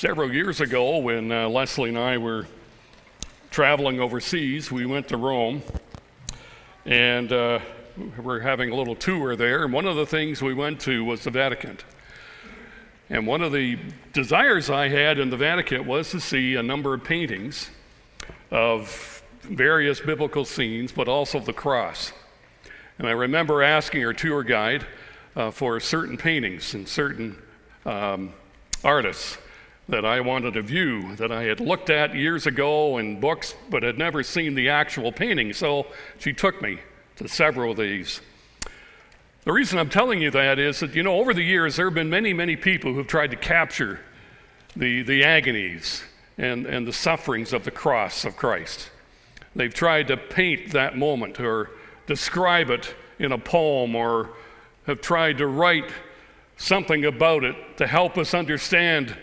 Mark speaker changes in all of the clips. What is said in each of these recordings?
Speaker 1: Several years ago, when uh, Leslie and I were traveling overseas, we went to Rome and uh, we're having a little tour there. And one of the things we went to was the Vatican. And one of the desires I had in the Vatican was to see a number of paintings of various biblical scenes, but also the cross. And I remember asking our tour guide uh, for certain paintings and certain um, artists that I wanted to view that I had looked at years ago in books but had never seen the actual painting. So she took me to several of these. The reason I'm telling you that is that, you know, over the years, there have been many, many people who've tried to capture the, the agonies and, and the sufferings of the cross of Christ. They've tried to paint that moment or describe it in a poem or have tried to write something about it to help us understand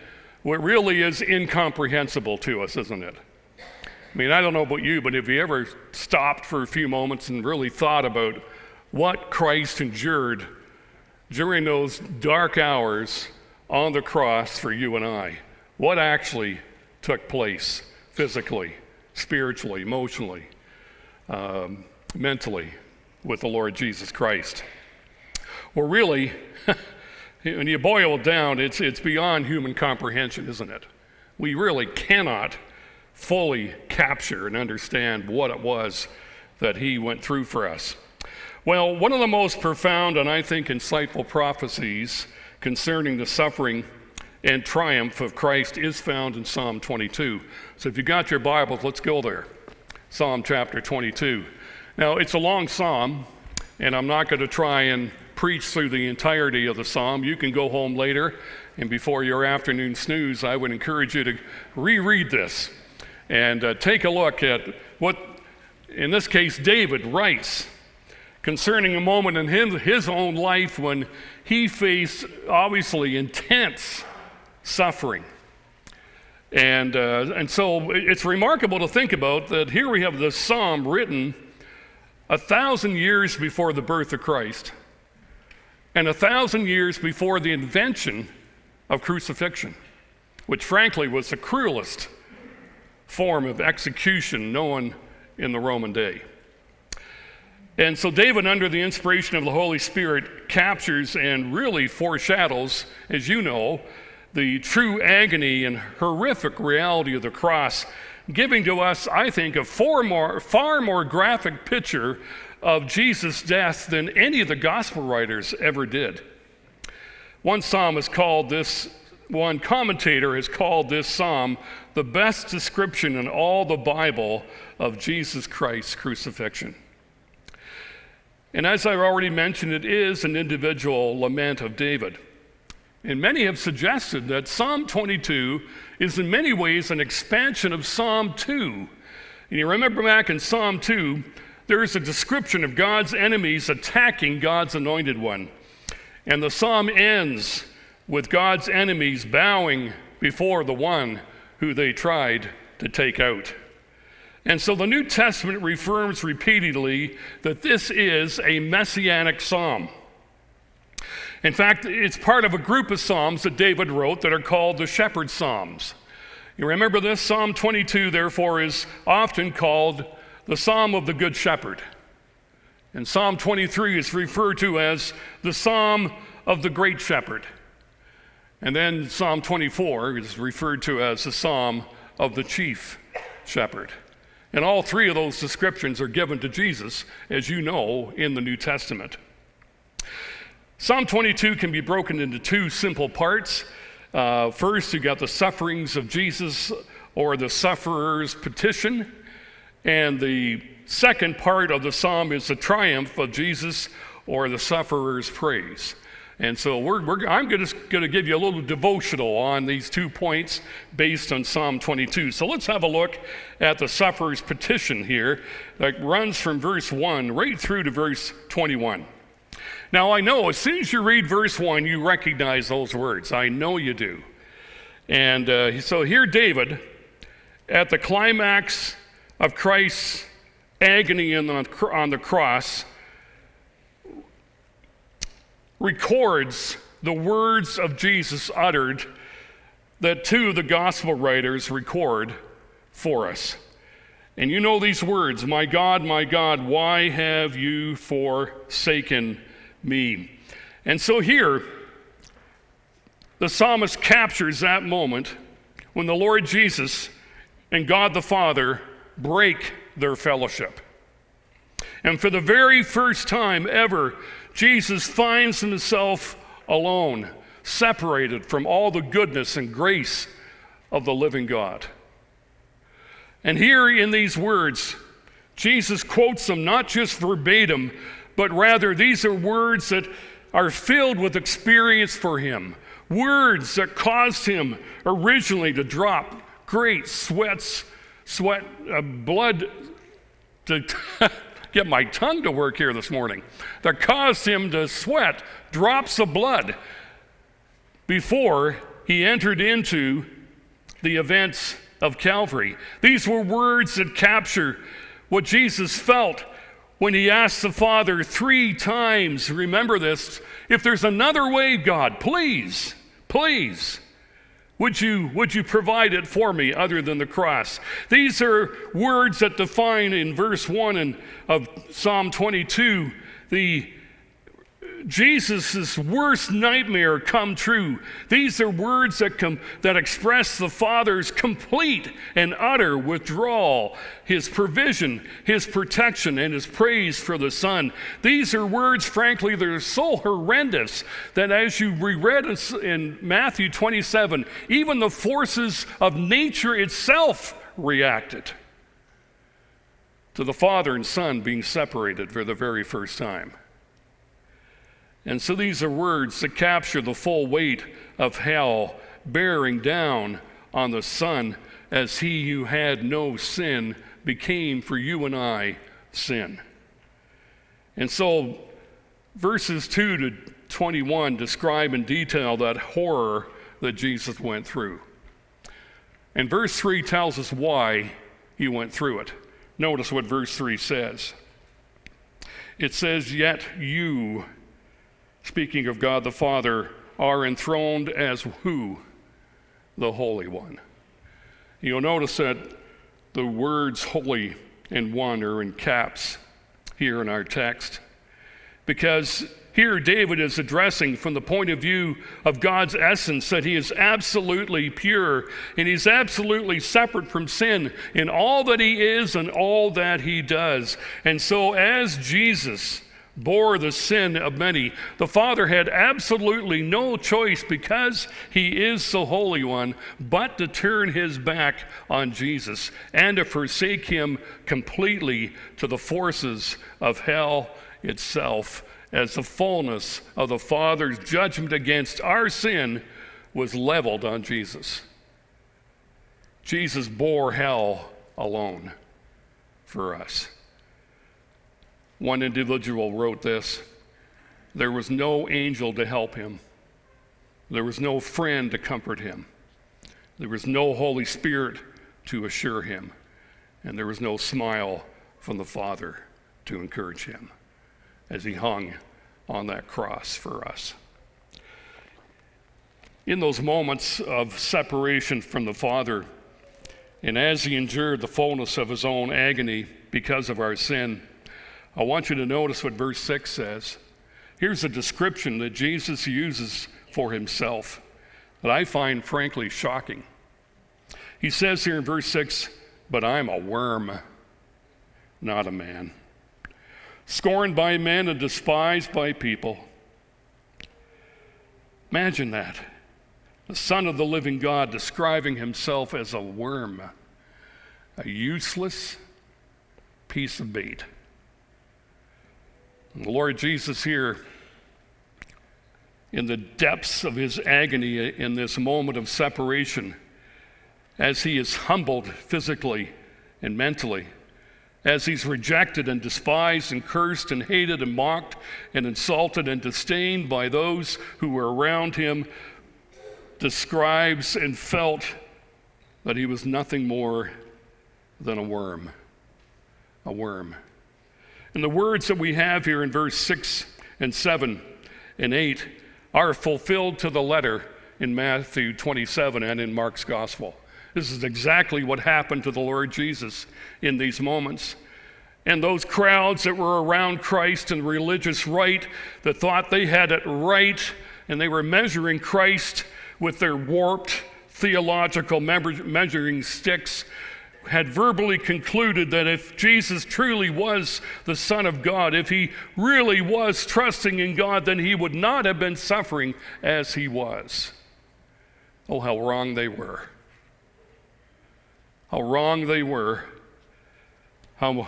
Speaker 1: what really is incomprehensible to us, isn't it? I mean, I don't know about you, but have you ever stopped for a few moments and really thought about what Christ endured during those dark hours on the cross for you and I? What actually took place physically, spiritually, emotionally, um, mentally with the Lord Jesus Christ? Well, really, when you boil it down, it's, it's beyond human comprehension, isn't it? We really cannot fully capture and understand what it was that he went through for us. Well, one of the most profound and I think insightful prophecies concerning the suffering and triumph of Christ is found in Psalm 22. So if you got your Bibles, let's go there. Psalm chapter 22. Now, it's a long psalm, and I'm not going to try and preach through the entirety of the psalm. You can go home later, and before your afternoon snooze, I would encourage you to reread this and uh, take a look at what, in this case, David writes concerning a moment in his, his own life when he faced obviously intense suffering. And, uh, and so it's remarkable to think about that here we have this psalm written a thousand years before the birth of Christ and a thousand years before the invention of crucifixion, which frankly was the cruelest form of execution known in the Roman day. And so, David, under the inspiration of the Holy Spirit, captures and really foreshadows, as you know, the true agony and horrific reality of the cross, giving to us, I think, a far more, far more graphic picture of Jesus' death than any of the gospel writers ever did. One psalm has called this, one commentator has called this psalm the best description in all the Bible of Jesus Christ's crucifixion. And as I've already mentioned, it is an individual lament of David. And many have suggested that Psalm 22 is in many ways an expansion of Psalm 2. And you remember back in Psalm 2, there is a description of God's enemies attacking God's anointed one. And the psalm ends with God's enemies bowing before the one who they tried to take out. And so the New Testament reaffirms repeatedly that this is a messianic psalm. In fact, it's part of a group of psalms that David wrote that are called the shepherd psalms. You remember this? Psalm 22, therefore, is often called the Psalm of the Good Shepherd. And Psalm 23 is referred to as the Psalm of the Great Shepherd. And then Psalm 24 is referred to as the Psalm of the Chief Shepherd. And all three of those descriptions are given to Jesus, as you know, in the New Testament. Psalm 22 can be broken into two simple parts. Uh, first, you got the sufferings of Jesus or the sufferer's petition. And the second part of the psalm is the triumph of Jesus or the sufferer's praise. And so we're, we're, I'm just going to give you a little devotional on these two points based on Psalm 22. So let's have a look at the sufferer's petition here that runs from verse 1 right through to verse 21. Now, I know as soon as you read verse 1, you recognize those words. I know you do. And uh, so here, David, at the climax of Christ's agony on the, cross records the words of Jesus uttered that two of the gospel writers record for us. And you know these words My God, my God, why have you forsaken me? And so here, the psalmist captures that moment when the Lord Jesus and God the Father break their fellowship. And for the very first time ever, Jesus finds himself alone, separated from all the goodness and grace of the living God. And here in these words, Jesus quotes them not just verbatim, but rather these are words that are filled with experience for him, words that caused him originally to drop great sweats, sweat, uh, blood to get my tongue to work here this morning, that caused him to sweat drops of blood before he entered into the events of Calvary. These were words that capture what Jesus felt when he asked the Father three times, remember this, if there's another way, God, please, please, would you, would you provide it for me other than the cross? These are words that define in verse 1 in, of Psalm 22 the Jesus' worst nightmare come true. These are words that, come, that express the Father's complete and utter withdrawal, his provision, his protection, and his praise for the Son. These are words, frankly, that are so horrendous that as you reread in Matthew 27, even the forces of nature itself reacted to the Father and Son being separated for the very first time. And so these are words that capture the full weight of hell bearing down on the Son as he who had no sin became for you and I sin. And so verses 2 to 21 describe in detail that horror that Jesus went through. And verse 3 tells us why he went through it. Notice what verse 3 says. It says, Yet you, speaking of God the Father, are enthroned as who? The Holy One. You'll notice that the words holy and one are in caps here in our text because here, David is addressing from the point of view of God's essence that he is absolutely pure and he's absolutely separate from sin in all that he is and all that he does. And so, as Jesus bore the sin of many. The Father had absolutely no choice because he is the Holy One, but to turn his back on Jesus and to forsake him completely to the forces of hell itself, as the fullness of the Father's judgment against our sin was leveled on Jesus. Jesus bore hell alone for us. One individual wrote this There was no angel to help him, there was no friend to comfort him, there was no Holy Spirit to assure him, and there was no smile from the Father to encourage him as he hung on that cross for us. In those moments of separation from the Father, and as he endured the fullness of his own agony because of our sin, I want you to notice what verse 6 says. Here's a description that Jesus uses for himself that I find frankly shocking. He says here in verse 6, But I'm a worm, not a man, scorned by men and despised by people. Imagine that. The Son of the living God describing himself as a worm, a useless piece of bait. The Lord Jesus here, in the depths of his agony in this moment of separation, as he is humbled physically and mentally, as he's rejected and despised and cursed and hated and mocked and insulted and disdained by those who were around him, describes and felt that he was nothing more than a worm. A worm. And the words that we have here in verse 6 and 7 and 8 are fulfilled to the letter in Matthew 27 and in Mark's gospel. This is exactly what happened to the Lord Jesus in these moments. And those crowds that were around Christ and religious right that thought they had it right and they were measuring Christ with their warped theological measuring sticks had verbally concluded that if Jesus truly was the Son of God, if he really was trusting in God, then he would not have been suffering as he was. Oh, how wrong they were. How wrong they were. How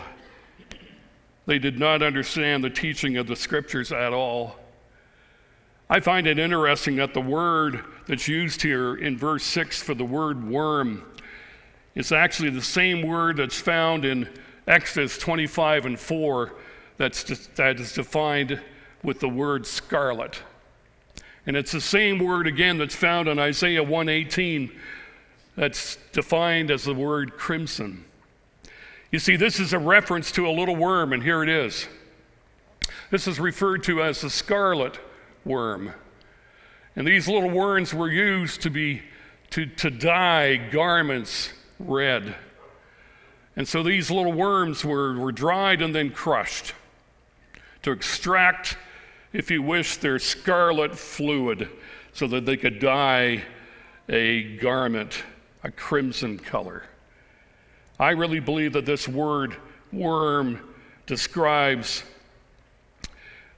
Speaker 1: they did not understand the teaching of the scriptures at all. I find it interesting that the word that's used here in verse 6 for the word worm is actually the same word that's found in Exodus 25 and 4 that's, that is defined with the word scarlet. And it's the same word again that's found in Isaiah 118 that's defined as the word crimson. You see, this is a reference to a little worm, and here it is. This is referred to as the scarlet worm. And these little worms were used to be to, to dye garments red. And so these little worms were, were dried and then crushed to extract, if you wish, their scarlet fluid so that they could dye a garment a crimson color. I really believe that this word worm describes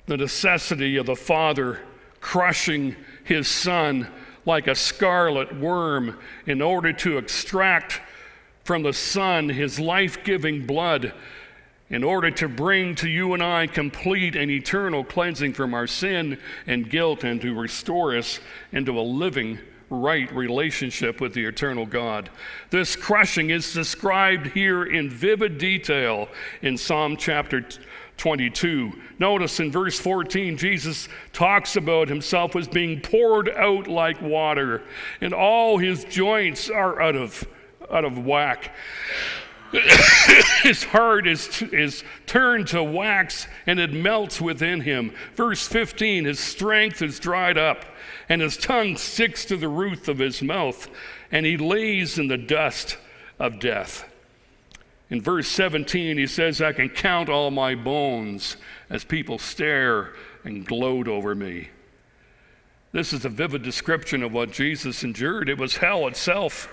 Speaker 1: the necessity of the Father crushing his Son like a scarlet worm in order to extract from the Son his life giving blood, in order to bring to you and I complete and eternal cleansing from our sin and guilt and to restore us into a living right relationship with the eternal God. This crushing is described here in vivid detail in Psalm chapter 22. Notice in verse 14, Jesus talks about himself as being poured out like water, and all his joints are out of, out of whack. his heart is, is turned to wax and it melts within him. Verse 15, his strength is dried up and his tongue sticks to the roof of his mouth, and he lays in the dust of death. In verse 17, he says, I can count all my bones as people stare and gloat over me. This is a vivid description of what Jesus endured. It was hell itself.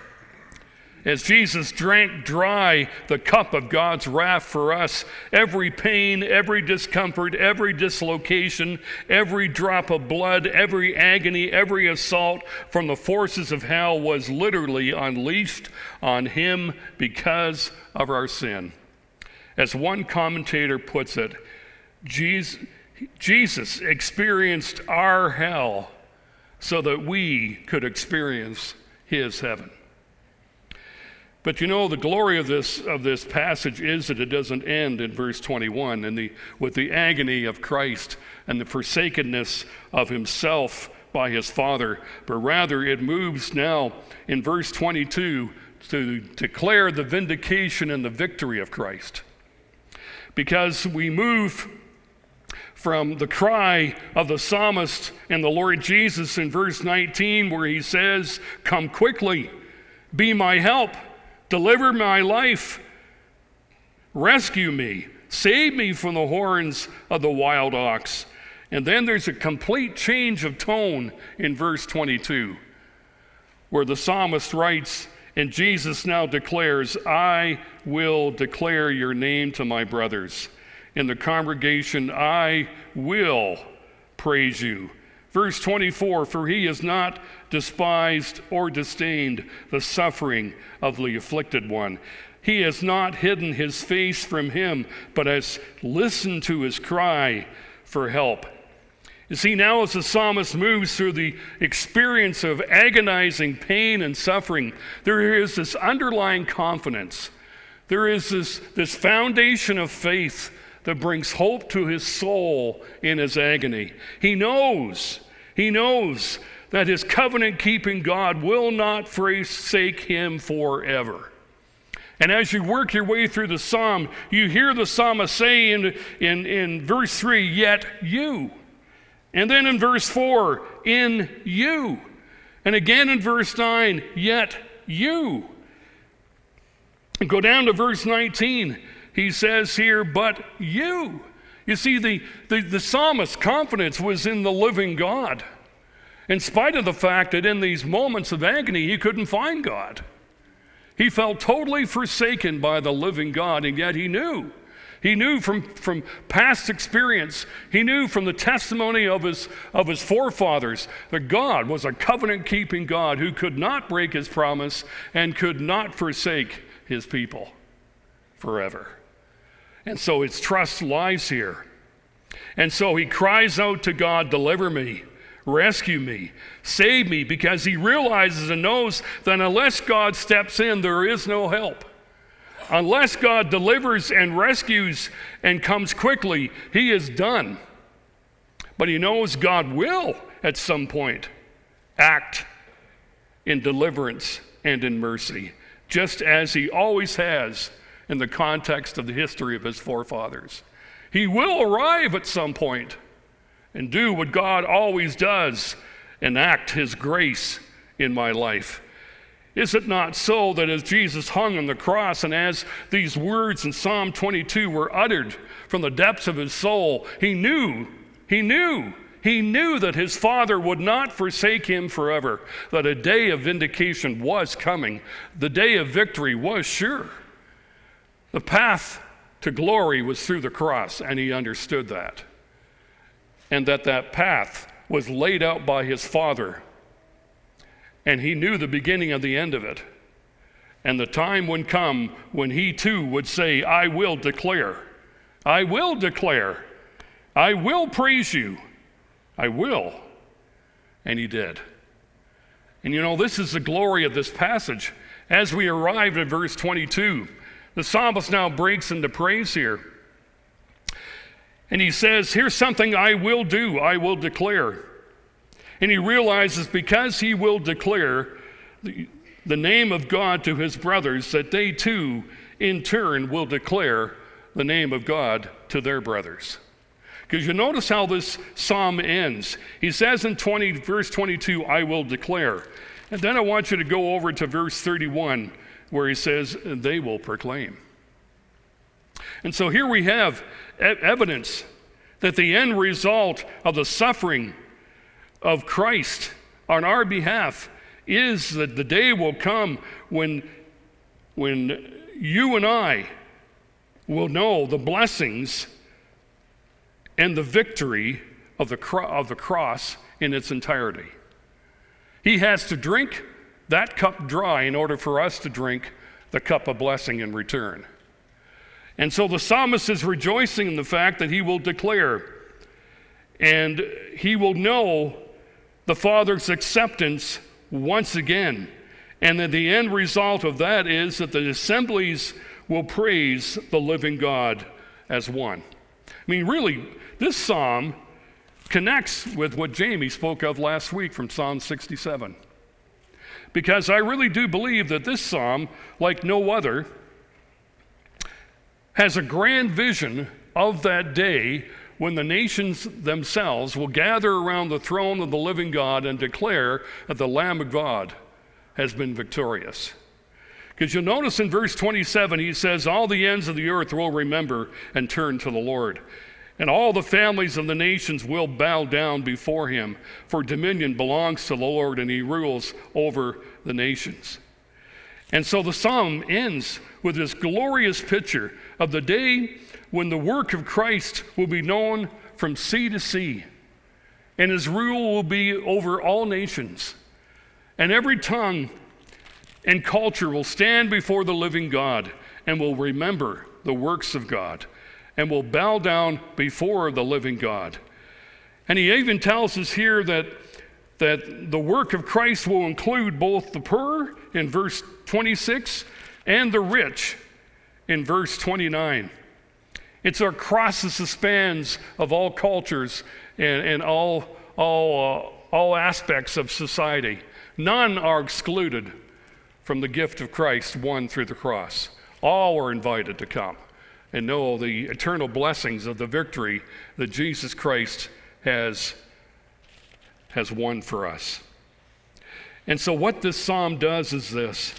Speaker 1: As Jesus drank dry the cup of God's wrath for us, every pain, every discomfort, every dislocation, every drop of blood, every agony, every assault from the forces of hell was literally unleashed on him because of our sin. As one commentator puts it, Jesus, experienced our hell so that we could experience his heaven. But you know, the glory of this, of this passage is that it doesn't end in verse 21 and the, with the agony of Christ and the forsakenness of himself by his Father, but rather it moves now in verse 22 to declare the vindication and the victory of Christ. Because we move from the cry of the psalmist and the Lord Jesus in verse 19, where he says, Come quickly, be my help. Deliver my life. Rescue me. Save me from the horns of the wild ox. And then there's a complete change of tone in verse 22, where the psalmist writes, and Jesus now declares, I will declare your name to my brothers. In the congregation, I will praise you. Verse 24 For he is not despised or disdained the suffering of the afflicted one. He has not hidden his face from him, but has listened to his cry for help. You see, now as the psalmist moves through the experience of agonizing pain and suffering, there is this underlying confidence. There is this, this foundation of faith that brings hope to his soul in his agony. He knows, he knows that his covenant keeping God will not forsake him forever. And as you work your way through the psalm, you hear the psalmist say in, in, in verse 3, Yet you. And then in verse 4, In you. And again in verse 9, yet you. And go down to verse 19. He says here, but you. You see, the, the, the psalmist's confidence was in the living God, in spite of the fact that in these moments of agony, he couldn't find God. He felt totally forsaken by the living God, and yet he knew. He knew from, from past experience, he knew from the testimony of his, of his forefathers that God was a covenant keeping God who could not break his promise and could not forsake his people forever. And so his trust lies here. And so he cries out to God, Deliver me, rescue me, save me, because he realizes and knows that unless God steps in, there is no help. Unless God delivers and rescues and comes quickly, he is done. But he knows God will, at some point, act in deliverance and in mercy, just as he always has in the context of the history of his forefathers. He will arrive at some point and do what God always does enact his grace in my life. Is it not so that as Jesus hung on the cross and as these words in Psalm 22 were uttered from the depths of his soul, he knew, he knew, he knew that his Father would not forsake him forever, that a day of vindication was coming, the day of victory was sure. The path to glory was through the cross, and he understood that. And that that path was laid out by his Father, and he knew the beginning of the end of it. And the time would come when he too would say, I will declare, I will declare, I will praise you, I will. And he did. And you know, this is the glory of this passage. As we arrive at verse 22, the psalmist now breaks into praise here. And he says, Here's something I will do, I will declare. And he realizes because he will declare the, the name of God to his brothers, that they too, in turn, will declare the name of God to their brothers. Because you notice how this psalm ends. He says in 20, verse 22, I will declare. And then I want you to go over to verse 31 where he says, they will proclaim. And so here we have evidence that the end result of the suffering of Christ on our behalf is that the day will come when, when you and I will know the blessings and the victory of the, cro- of the cross in its entirety. He has to drink that cup dry in order for us to drink the cup of blessing in return. And so the psalmist is rejoicing in the fact that he will declare and he will know the Father's acceptance once again. And that the end result of that is that the assemblies will praise the living God as one. I mean, really, this psalm connects with what Jamie spoke of last week from Psalm 67 because I really do believe that this psalm, like no other, has a grand vision of that day when the nations themselves will gather around the throne of the living God and declare that the Lamb of God has been victorious. Because you'll notice in verse 27, he says, All the ends of the earth will remember and turn to the Lord. And all the families of the nations will bow down before him, for dominion belongs to the Lord, and he rules over the nations. And so the psalm ends with this glorious picture of the day when the work of Christ will be known from sea to sea, and his rule will be over all nations. And every tongue and culture will stand before the living God and will remember the works of God and will bow down before the living God. And he even tells us here that, that the work of Christ will include both the poor in verse 26 and the rich in verse 29. It's across the spans of all cultures and, and all, all, uh, all aspects of society. None are excluded from the gift of Christ won through the cross. All are invited to come and know the eternal blessings of the victory that Jesus Christ has, has won for us. And so, what this psalm does is this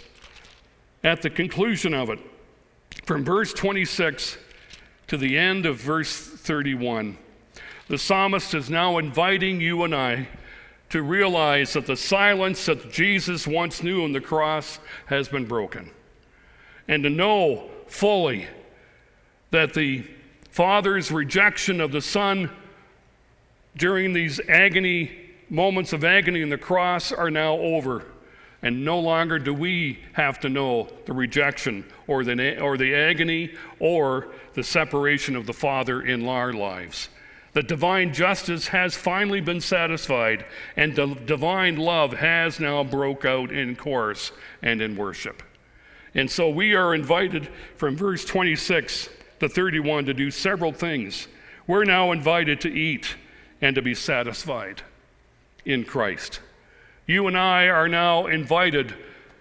Speaker 1: at the conclusion of it, from verse 26 to the end of verse 31, the psalmist is now inviting you and I to realize that the silence that Jesus once knew on the cross has been broken, and to know fully that the Father's rejection of the Son during these agony moments of agony in the cross are now over. And no longer do we have to know the rejection or the, or the agony or the separation of the Father in our lives. The divine justice has finally been satisfied, and the divine love has now broke out in course and in worship. And so we are invited from verse 26 to 31 to do several things. We're now invited to eat and to be satisfied in Christ. You and I are now invited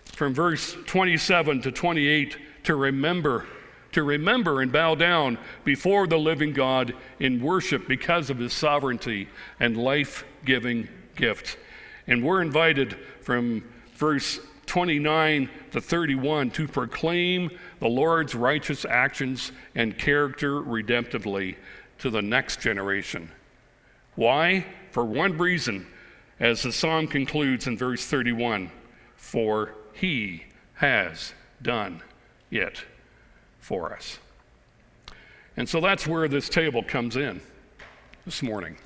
Speaker 1: from verse 27 to 28 to remember, to remember and bow down before the living God in worship because of his sovereignty and life giving gift. And we're invited from verse 29 to 31 to proclaim the Lord's righteous actions and character redemptively to the next generation. Why? For one reason as the psalm concludes in verse 31 For he has done it for us. And so that's where this table comes in this morning.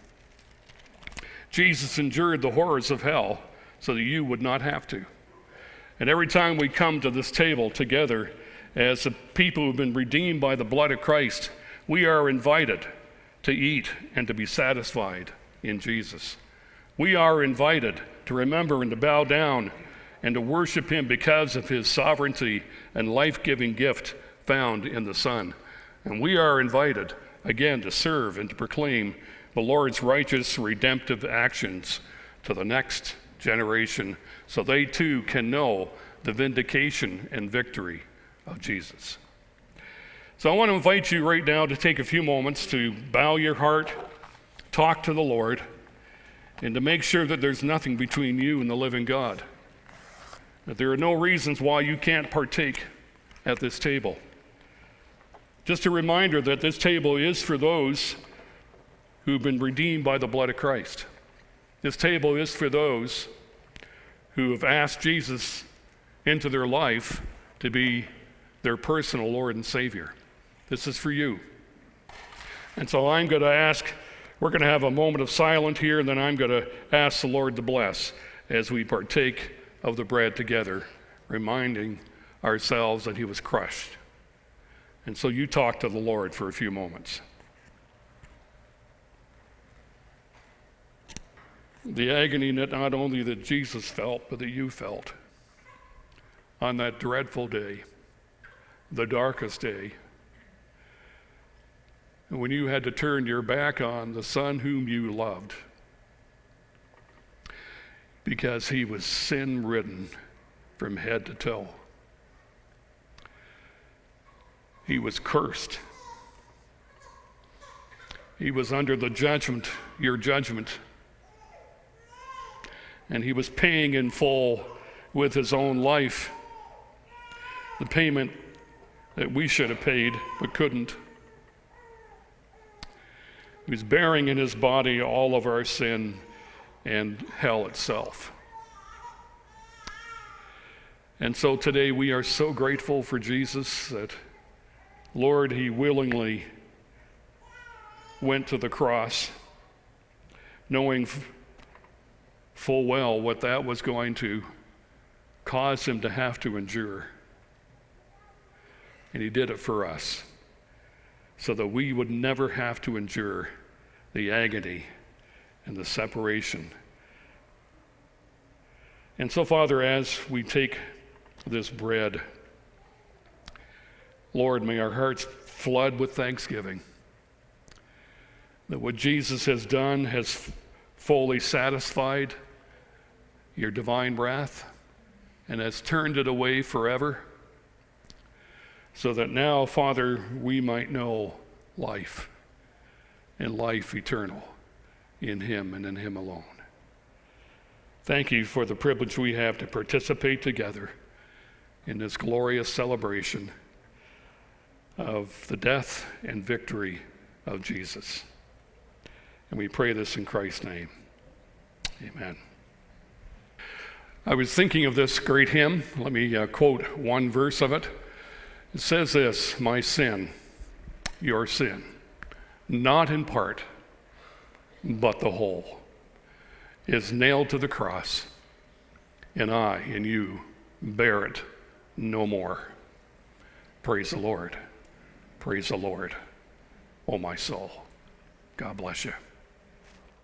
Speaker 1: Jesus endured the horrors of hell so that you would not have to. And every time we come to this table together as the people who've been redeemed by the blood of Christ, we are invited to eat and to be satisfied in Jesus. We are invited to remember and to bow down and to worship Him because of His sovereignty and life giving gift found in the Son. And we are invited, again, to serve and to proclaim the Lord's righteous, redemptive actions to the next generation so they too can know the vindication and victory of Jesus. So I want to invite you right now to take a few moments to bow your heart, talk to the Lord and to make sure that there's nothing between you and the living God. That there are no reasons why you can't partake at this table. Just a reminder that this table is for those who've been redeemed by the blood of Christ. This table is for those who have asked Jesus into their life to be their personal Lord and Savior. This is for you. And so I'm going to ask we're going to have a moment of silence here, and then I'm going to ask the Lord to bless as we partake of the bread together, reminding ourselves that He was crushed. And so you talk to the Lord for a few moments. The agony that not only that Jesus felt, but that you felt on that dreadful day, the darkest day when you had to turn your back on the Son whom you loved because he was sin ridden from head to toe. He was cursed. He was under the judgment, your judgment. And he was paying in full with his own life the payment that we should have paid but couldn't. Was bearing in his body all of our sin and hell itself. And so today we are so grateful for Jesus that, Lord, he willingly went to the cross, knowing full well what that was going to cause him to have to endure. And he did it for us so that we would never have to endure the agony and the separation. And so, Father, as we take this bread, Lord, may our hearts flood with thanksgiving that what Jesus has done has fully satisfied your divine wrath and has turned it away forever so that now, Father, we might know life and life eternal in Him and in Him alone. Thank you for the privilege we have to participate together in this glorious celebration of the death and victory of Jesus. And we pray this in Christ's name. Amen. I was thinking of this great hymn. Let me uh, quote one verse of it. It says this My sin, your sin, not in part, but the whole, is nailed to the cross, and I and you bear it no more. Praise the Lord. Praise the Lord. Oh, my soul. God bless you.